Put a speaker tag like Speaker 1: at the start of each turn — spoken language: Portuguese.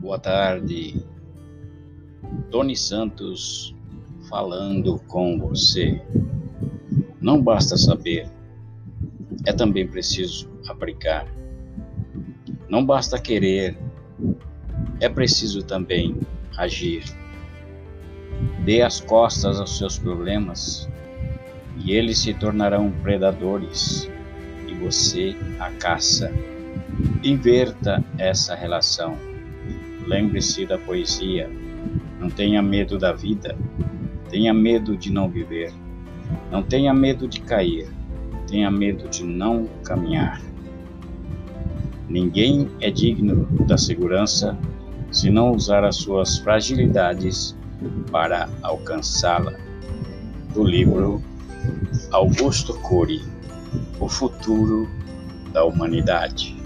Speaker 1: Boa tarde, Tony Santos falando com você. Não basta saber, é também preciso aplicar. Não basta querer, é preciso também agir. Dê as costas aos seus problemas e eles se tornarão predadores e você a caça. Inverta essa relação. Lembre-se da poesia. Não tenha medo da vida. Tenha medo de não viver. Não tenha medo de cair. Tenha medo de não caminhar. Ninguém é digno da segurança se não usar as suas fragilidades para alcançá-la. Do livro Augusto Cury O futuro da humanidade.